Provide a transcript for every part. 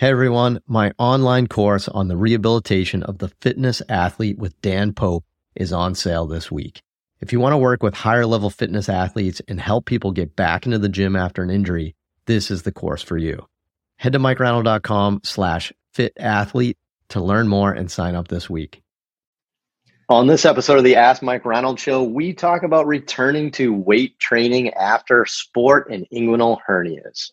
Hey everyone, my online course on the rehabilitation of the fitness athlete with Dan Pope is on sale this week. If you want to work with higher level fitness athletes and help people get back into the gym after an injury, this is the course for you. Head to mikereinold.com slash fit athlete to learn more and sign up this week. On this episode of the Ask Mike Reinold Show, we talk about returning to weight training after sport and inguinal hernias.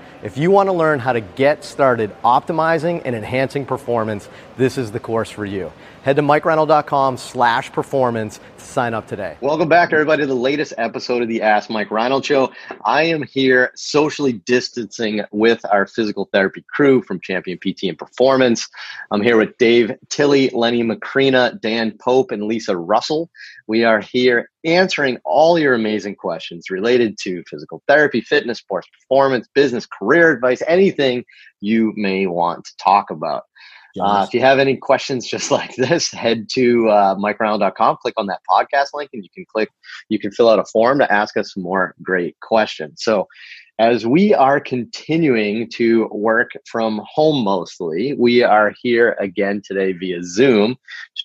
If you want to learn how to get started optimizing and enhancing performance, this is the course for you. Head to mikereinold.com slash performance to sign up today. Welcome back, everybody, to the latest episode of the Ask Mike Reinold Show. I am here socially distancing with our physical therapy crew from Champion PT and Performance. I'm here with Dave Tilley, Lenny Macrina, Dan Pope, and Lisa Russell. We are here answering all your amazing questions related to physical therapy, fitness, sports performance, business, career advice, anything you may want to talk about. Uh, if you have any questions just like this, head to uh, click on that podcast link, and you can click, you can fill out a form to ask us more great questions. So, as we are continuing to work from home mostly, we are here again today via Zoom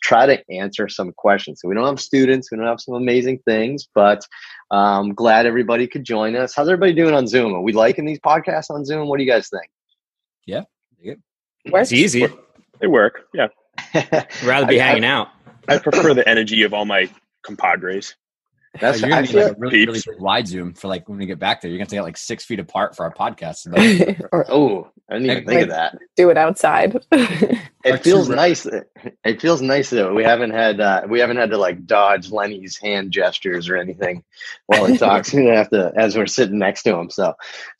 try to answer some questions. So, we don't have students, we don't have some amazing things, but I'm um, glad everybody could join us. How's everybody doing on Zoom? Are we liking these podcasts on Zoom? What do you guys think? Yeah. It's easy. They work. Yeah. rather be I, hanging I, out. I prefer the energy of all my compadres. That's you're gonna need like a really, really wide zoom for like when we get back there. You're gonna have to get like six feet apart for our podcast. or, oh, I didn't even think of that. Do it outside. it feels nice. It feels nice though. We haven't had uh, we haven't had to like dodge Lenny's hand gestures or anything while he talks. we have to as we're sitting next to him. So,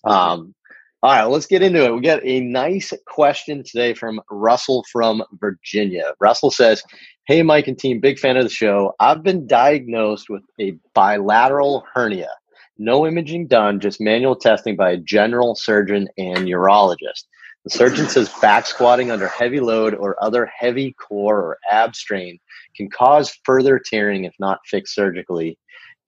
um, all right, let's get into it. We got a nice question today from Russell from Virginia. Russell says, Hey, Mike and team, big fan of the show. I've been diagnosed with a bilateral hernia. No imaging done, just manual testing by a general surgeon and urologist. The surgeon says back squatting under heavy load or other heavy core or ab strain can cause further tearing if not fixed surgically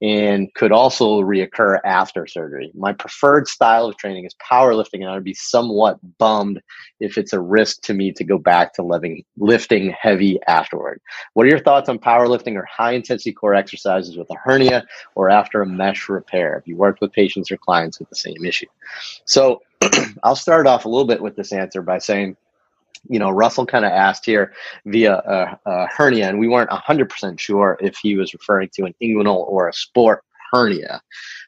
and could also reoccur after surgery. My preferred style of training is powerlifting, and I'd be somewhat bummed if it's a risk to me to go back to living, lifting heavy afterward. What are your thoughts on powerlifting or high intensity core exercises with a hernia or after a mesh repair? If you worked with patients or clients with the same issue. So I'll start off a little bit with this answer by saying, you know, Russell kind of asked here via a, a, hernia, and we weren't 100% sure if he was referring to an inguinal or a sport hernia.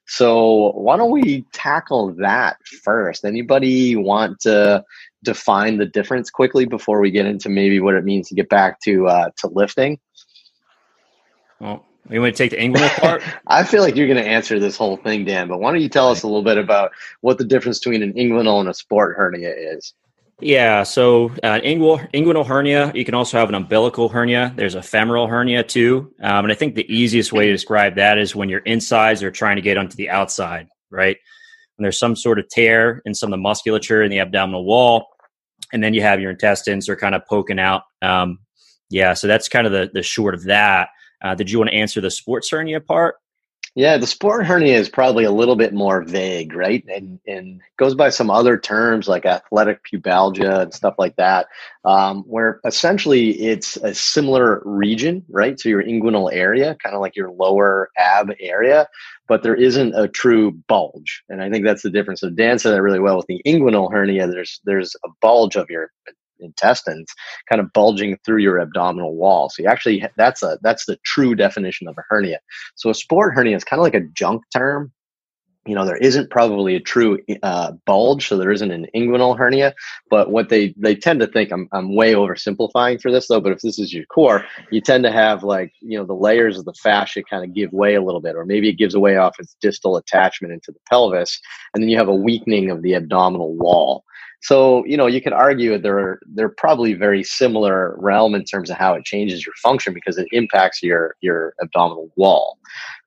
So, why don't we tackle that first? Anybody want to define the difference quickly before we get into maybe what it means to get back to uh, to lifting? Well, you want to take the inguinal part? I feel like you're going to answer this whole thing, Dan. But why don't you tell us a little bit about what the difference between an inguinal and a sport hernia is? Yeah, so uh, inguinal, inguinal hernia, you can also have an umbilical hernia. There's a femoral hernia too. Um, and I think the easiest way to describe that is when your insides are trying to get onto the outside, right? And there's some sort of tear in some of the musculature in the abdominal wall, and then you have your intestines are kind of poking out. Um, yeah, so that's kind of the, the short of that. Uh, did you want to answer the sports hernia part? Yeah, the sport hernia is probably a little bit more vague, right? And and goes by some other terms like athletic pubalgia and stuff like that, um, where essentially it's a similar region, right? So your inguinal area, kind of like your lower ab area, but there isn't a true bulge. And I think that's the difference. So Dan said that really well with the inguinal hernia. There's there's a bulge of your intestines kind of bulging through your abdominal wall. So you actually that's a that's the true definition of a hernia. So a sport hernia is kind of like a junk term. You know, there isn't probably a true uh, bulge, so there isn't an inguinal hernia. But what they they tend to think, I'm I'm way oversimplifying for this though. But if this is your core, you tend to have like you know the layers of the fascia kind of give way a little bit, or maybe it gives away off its distal attachment into the pelvis, and then you have a weakening of the abdominal wall. So, you know, you could argue they're they're probably very similar realm in terms of how it changes your function because it impacts your your abdominal wall.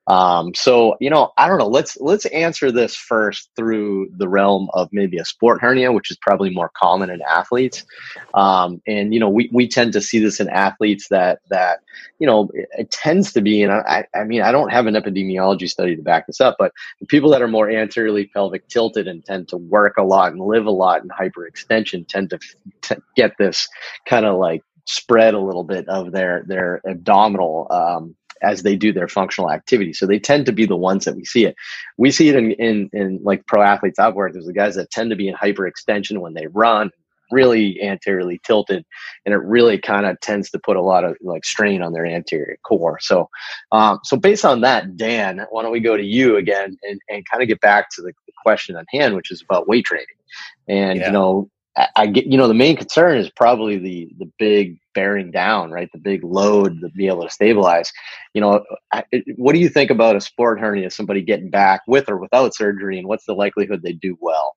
Um, so you know, I don't know. Let's let's answer this first through the realm of maybe a sport hernia, which is probably more common in athletes. Um, and you know, we, we tend to see this in athletes that that you know it, it tends to be. And I, I mean, I don't have an epidemiology study to back this up, but people that are more anteriorly pelvic tilted and tend to work a lot and live a lot in hyperextension tend to, to get this kind of like spread a little bit of their their abdominal um, as they do their functional activity. So they tend to be the ones that we see it. We see it in in, in like pro athletes I've worked. There's the guys that tend to be in hyperextension when they run, really anteriorly tilted, and it really kind of tends to put a lot of like strain on their anterior core. So, um, so based on that, Dan, why don't we go to you again and, and kind of get back to the, the question on hand, which is about weight training. And yeah. you know, I get, you know, the main concern is probably the the big bearing down, right? The big load to be able to stabilize. You know, what do you think about a sport hernia? Somebody getting back with or without surgery, and what's the likelihood they do well?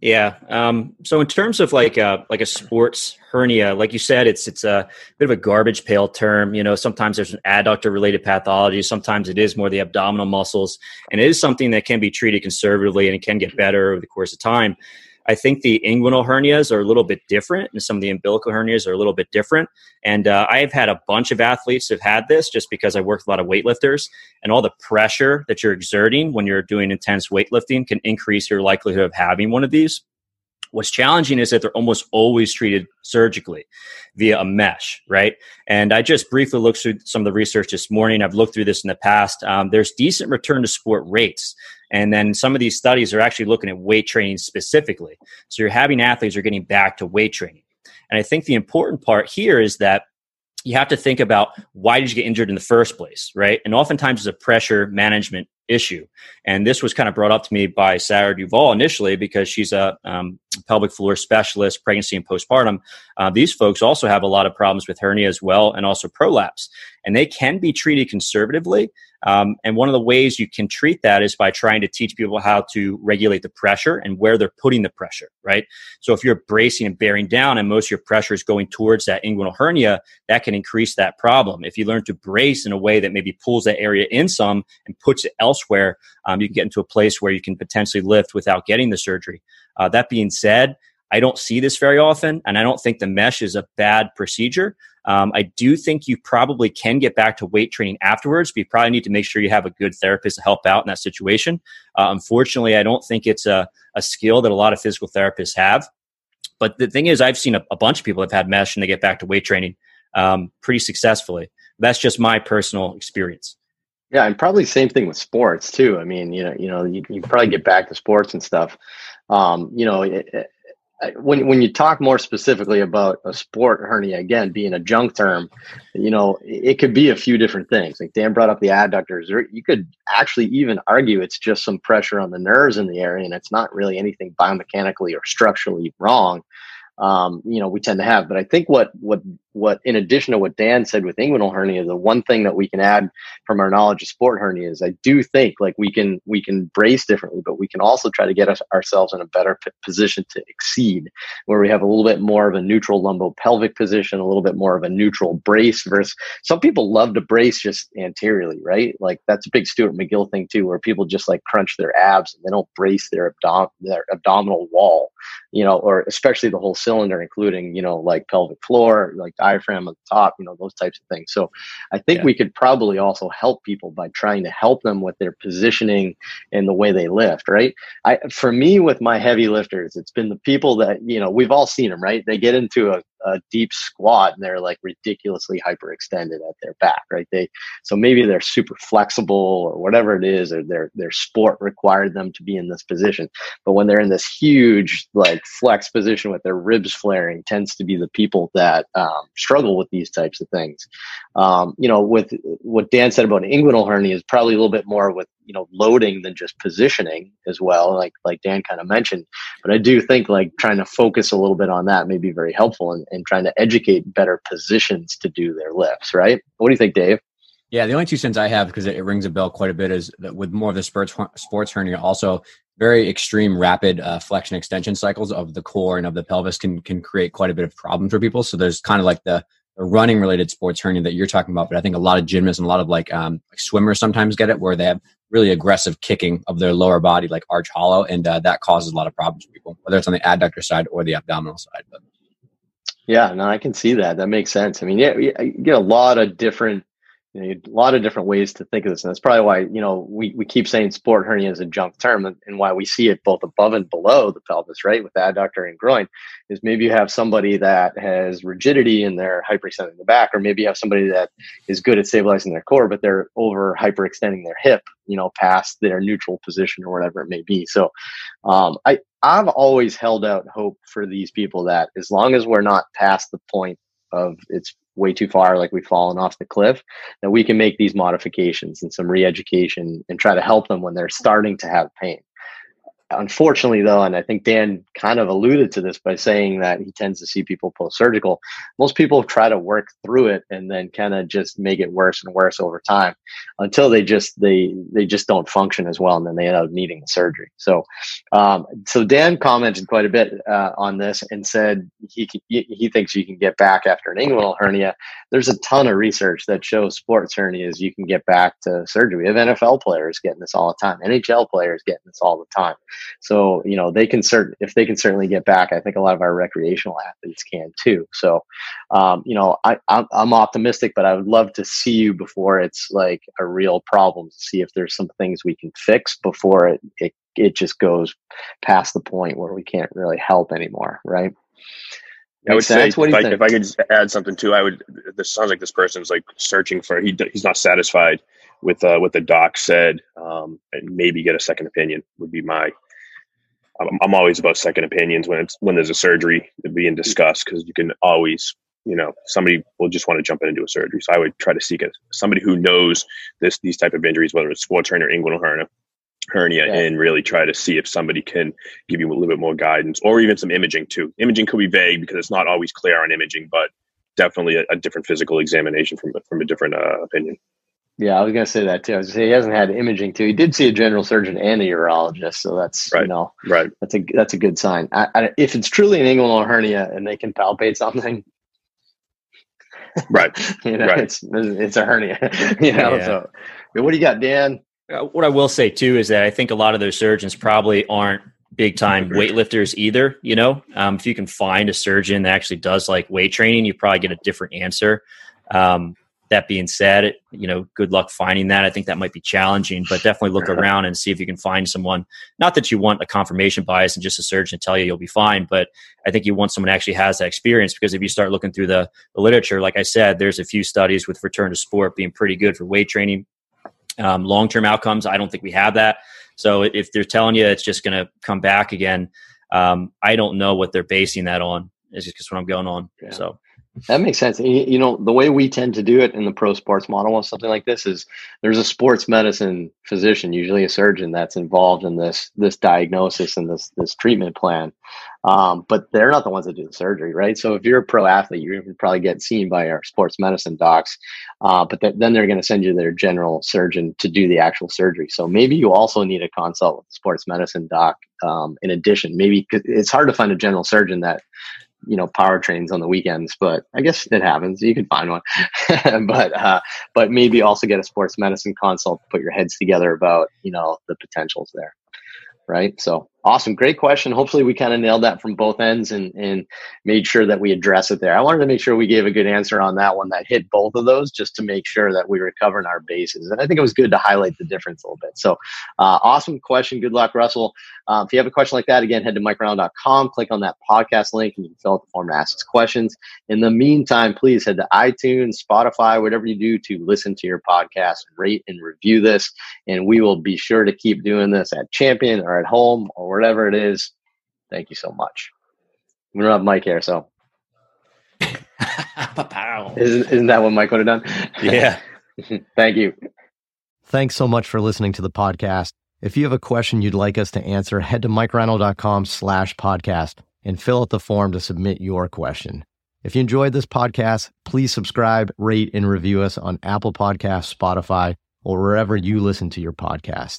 Yeah. Um, so in terms of like a like a sports hernia, like you said, it's it's a bit of a garbage pail term. You know, sometimes there's an adductor related pathology. Sometimes it is more the abdominal muscles, and it is something that can be treated conservatively and it can get better over the course of time. I think the inguinal hernias are a little bit different, and some of the umbilical hernias are a little bit different. And uh, I've had a bunch of athletes who've had this just because I work a lot of weightlifters, and all the pressure that you're exerting when you're doing intense weightlifting can increase your likelihood of having one of these. What's challenging is that they're almost always treated surgically via a mesh, right? And I just briefly looked through some of the research this morning. I've looked through this in the past. Um, there's decent return to sport rates. And then some of these studies are actually looking at weight training specifically. So you're having athletes are getting back to weight training. And I think the important part here is that you have to think about why did you get injured in the first place, right? And oftentimes it's a pressure management issue. And this was kind of brought up to me by Sarah Duvall initially because she's a um, pelvic floor specialist, pregnancy and postpartum. Uh, these folks also have a lot of problems with hernia as well and also prolapse. And they can be treated conservatively. Um, and one of the ways you can treat that is by trying to teach people how to regulate the pressure and where they're putting the pressure, right? So if you're bracing and bearing down and most of your pressure is going towards that inguinal hernia, that can increase that problem. If you learn to brace in a way that maybe pulls that area in some and puts it elsewhere, um, you can get into a place where you can potentially lift without getting the surgery. Uh, that being said, I don't see this very often, and I don't think the mesh is a bad procedure. Um, I do think you probably can get back to weight training afterwards, but you probably need to make sure you have a good therapist to help out in that situation. Uh, unfortunately, I don't think it's a, a skill that a lot of physical therapists have. But the thing is, I've seen a, a bunch of people have had mesh and they get back to weight training um, pretty successfully. That's just my personal experience. Yeah, and probably same thing with sports too. I mean, you know, you know, you, you probably get back to sports and stuff. Um, you know, when when you talk more specifically about a sport hernia, again being a junk term, you know it could be a few different things. Like Dan brought up the adductors, or you could actually even argue it's just some pressure on the nerves in the area, and it's not really anything biomechanically or structurally wrong um, you know, we tend to have. But I think what what what in addition to what Dan said with inguinal hernia, the one thing that we can add from our knowledge of sport hernia is I do think like we can we can brace differently, but we can also try to get us, ourselves in a better p- position to exceed, where we have a little bit more of a neutral lumbo-pelvic position, a little bit more of a neutral brace versus some people love to brace just anteriorly, right? Like that's a big Stuart McGill thing too, where people just like crunch their abs and they don't brace their abdom- their abdominal wall, you know, or especially the whole cylinder, including, you know, like pelvic floor, like diaphragm at the top, you know, those types of things. So I think yeah. we could probably also help people by trying to help them with their positioning and the way they lift, right? I, for me, with my heavy lifters, it's been the people that, you know, we've all seen them, right? They get into a, a deep squat and they're like ridiculously hyperextended at their back, right? They so maybe they're super flexible or whatever it is, or their their sport required them to be in this position. But when they're in this huge like flex position with their ribs flaring, tends to be the people that um, struggle with these types of things. Um, you know, with what Dan said about inguinal hernia is probably a little bit more with you know loading than just positioning as well like like dan kind of mentioned. But i do think like trying to focus a little bit on that may be very helpful in, in trying to educate better positions to do their lifts right? What do you think dave? Yeah the only two cents i have because it, it rings a bell quite a bit is that with more of the sports sports hernia also very extreme rapid uh, flexion extension cycles of the core and of the pelvis can can create quite a bit of problems for people. So there's kind of like the running related sports hernia that you're talking about, but I think a lot of gymnasts and a lot of like, um, swimmers sometimes get it where they have really aggressive kicking of their lower body, like arch hollow, and uh, that causes a lot of problems for people, whether it's on the adductor side or the abdominal side. But yeah, no, I can see that. That makes sense. I mean, yeah, you get a lot of different you know, a lot of different ways to think of this. And that's probably why, you know, we, we keep saying sport hernia is a junk term and, and, why we see it both above and below the pelvis, right? With adductor and groin is maybe you have somebody that has rigidity and they're hyperextending the back, or maybe you have somebody that is good at stabilizing their core, but they're over hyperextending their hip, you know, past their neutral position or whatever it may be. So, um, I, I've always held out hope for these people that as long as we're not past the point of it's way too far, like we've fallen off the cliff, that we can make these modifications and some re-education and try to help them when they're starting to have pain unfortunately though and i think dan kind of alluded to this by saying that he tends to see people post-surgical most people try to work through it and then kind of just make it worse and worse over time until they just they they just don't function as well and then they end up needing the surgery. So um, so dan commented quite a bit uh, on this and said he he thinks you can get back after an inguinal hernia. There's a ton of research that shows sports hernias you can get back to surgery. We have nfl players getting this all the time. Nhl players getting this all the time so, you know, they can cert if they can certainly get back, I think a lot of our recreational athletes can too. So, um, you know, I, I'm, I'm optimistic, but I would love to see you before it's like a real problem to see if there's some things we can fix before it, it, it just goes past the point where we can't really help anymore. Right. I would say if I, if I, could just add something too, I would. This sounds like this person's like searching for. He he's not satisfied with uh, what the doc said, um, and maybe get a second opinion would be my I'm, I'm always about second opinions when it's when there's a surgery being discussed because you can always you know somebody will just want to jump in and do a surgery. So i would try to seek it somebody who knows this these type of injuries whether it's sports hernia or inguinal hernia hernia yeah. and really try to see if somebody can give you a little bit more guidance or even some imaging too. Imaging could be vague because it's not always clear on imaging but definitely a, a different physical examination from from a different uh, opinion yeah, I was gonna say that too. I was say he hasn't had imaging too. He did see a general surgeon and a urologist, so that's right. you know right. That's a that's a good sign. I, I, if it's truly an inguinal hernia and they can palpate something, right? you know, right. it's it's a hernia. you know, yeah. so what do you got, Dan? Uh, what I will say too is that I think a lot of those surgeons probably aren't big time weightlifters either. You know, um, if you can find a surgeon that actually does like weight training, you probably get a different answer. Um, that being said, you know, good luck finding that. I think that might be challenging, but definitely look around and see if you can find someone. Not that you want a confirmation bias and just a surgeon to tell you you'll be fine, but I think you want someone actually has that experience because if you start looking through the, the literature, like I said, there's a few studies with return to sport being pretty good for weight training. Um, Long term outcomes, I don't think we have that. So if they're telling you it's just going to come back again, um, I don't know what they're basing that on. Is just what I'm going on. Yeah. So that makes sense. You know, the way we tend to do it in the pro sports model of something like this is there's a sports medicine physician, usually a surgeon, that's involved in this this diagnosis and this this treatment plan. Um, but they're not the ones that do the surgery, right? So if you're a pro athlete, you're going to probably get seen by our sports medicine docs, uh, but th- then they're going to send you their general surgeon to do the actual surgery. So maybe you also need a consult with sports medicine doc um, in addition. Maybe it's hard to find a general surgeon that you know power trains on the weekends but i guess it happens. You can find one. But uh, but maybe also get a sports medicine consult put your heads together about you know the potentials there right? So Awesome. Great question. Hopefully we kind of nailed that from both ends and, and made sure that we address it there. I wanted to make sure we gave a good answer on that one that hit both of those just to make sure that we were covering our bases. And I think it was good to highlight the difference a little bit. So uh, awesome question. Good luck, Russell. Uh, if you have a question like that, again, head to mikereinold.com, click on that podcast link and you can fill out the form to ask us questions. In the meantime, please head to iTunes, Spotify, whatever you do to listen to your podcast, rate and review this. And we will be sure to keep doing this at Champion or at home or whatever it is, thank you so much. We don't have Mike here, so. isn't, isn't that what Mike would have done? Yeah. thank you. Thanks so much for listening to the podcast. If you have a question you'd like us to answer, head to mikereinold.com slash podcast and fill out the form to submit your question. If you enjoyed this podcast, please subscribe, rate, and review us on Apple Podcasts, Spotify, or wherever you listen to your podcast.